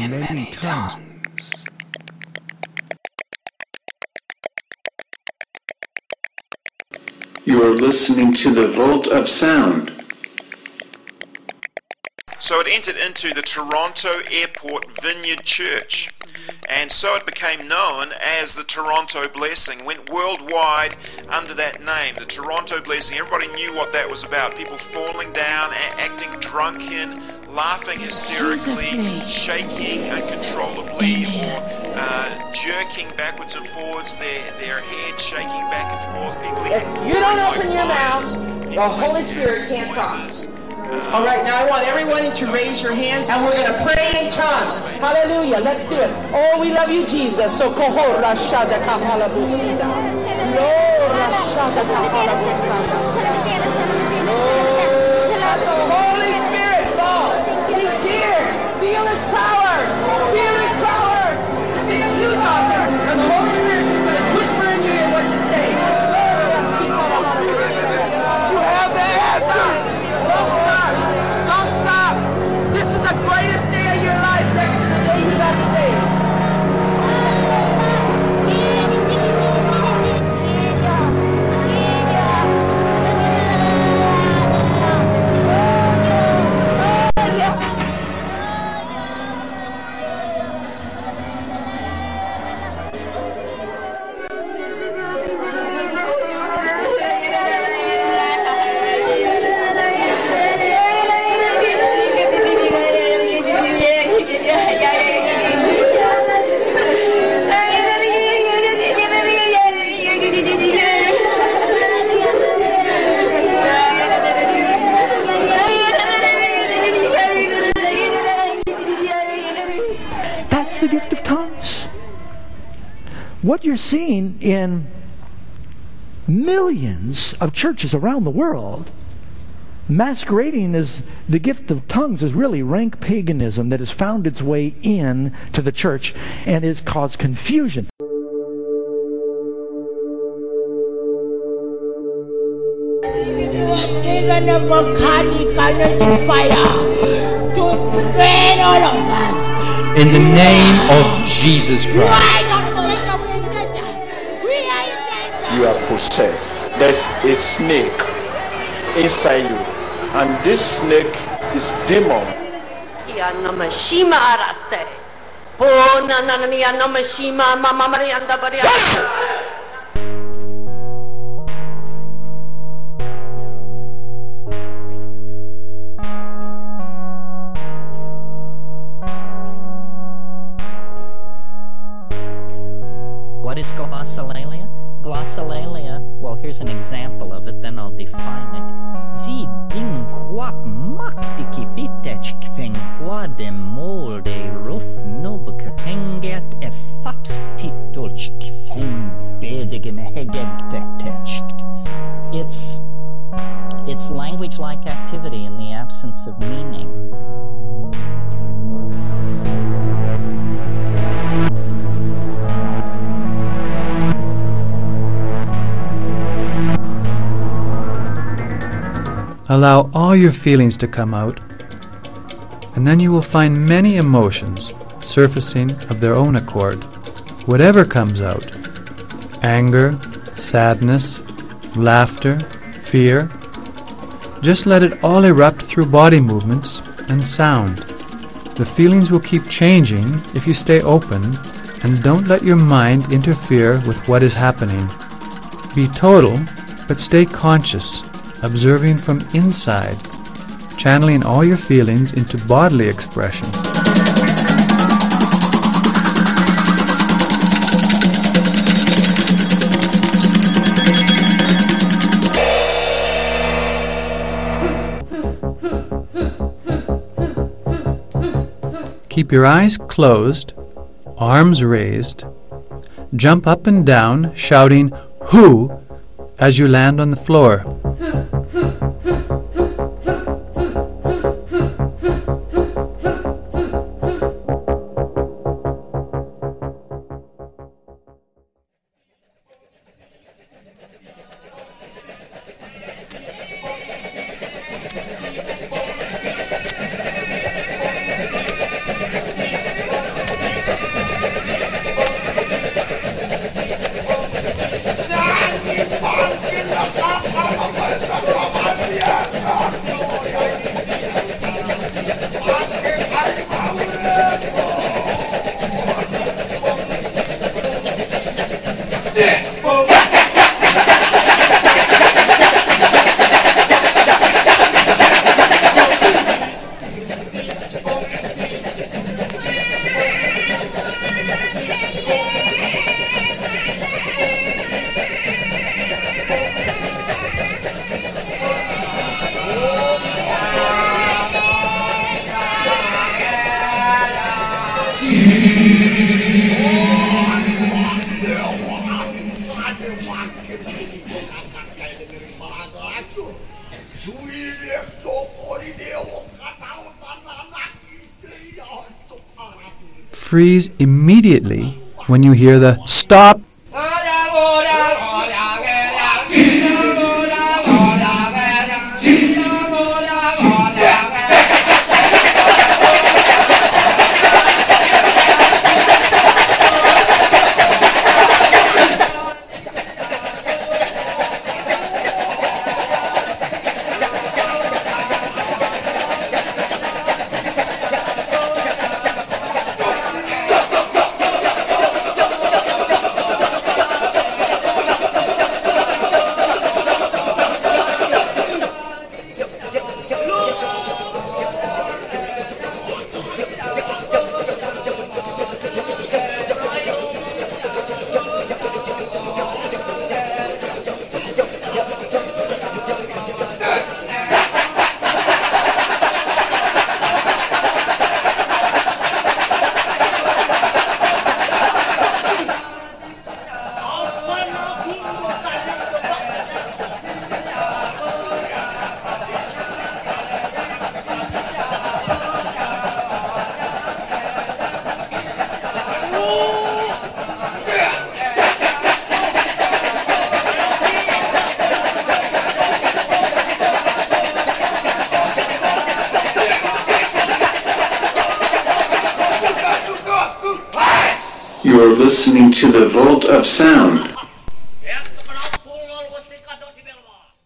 in many tongues. You are listening to the Vault of Sound. So it entered into the Toronto Airport Vineyard Church. And so it became known as the Toronto Blessing. Went worldwide under that name, the Toronto Blessing. Everybody knew what that was about. People falling down, a- acting drunken, laughing hysterically, shaking uncontrollably, or uh, jerking backwards and forwards, their, their head shaking back and forth. People If you don't roaring open your lions. mouth, the Holy Spirit can't talk. noises. All right, now I want everyone to raise your hands and we're going to pray in tongues. Hallelujah. Let's do it. Oh, we love you, Jesus. So koho rashada kapala busida. Lo rashada kapala busida. Let What you're seeing in millions of churches around the world masquerading as the gift of tongues is really rank paganism that has found its way in to the church and has caused confusion. In the name of Jesus Christ. There's a snake inside you, and this snake is demon. Well, here's an example of it, then I'll define it. Si ding quap maktiki vitech kving quadem molde ruf nobk henget e faps titolch kving bedigem hegegtetechkt. It's it's language-like activity in the absence of meaning. Allow all your feelings to come out, and then you will find many emotions surfacing of their own accord. Whatever comes out anger, sadness, laughter, fear just let it all erupt through body movements and sound. The feelings will keep changing if you stay open and don't let your mind interfere with what is happening. Be total, but stay conscious, observing from inside, channeling all your feelings into bodily expression. Keep your eyes closed, arms raised. Jump up and down, shouting, Who? as you land on the floor. Freeze immediately when you hear the stop listening to the Vault of Sound.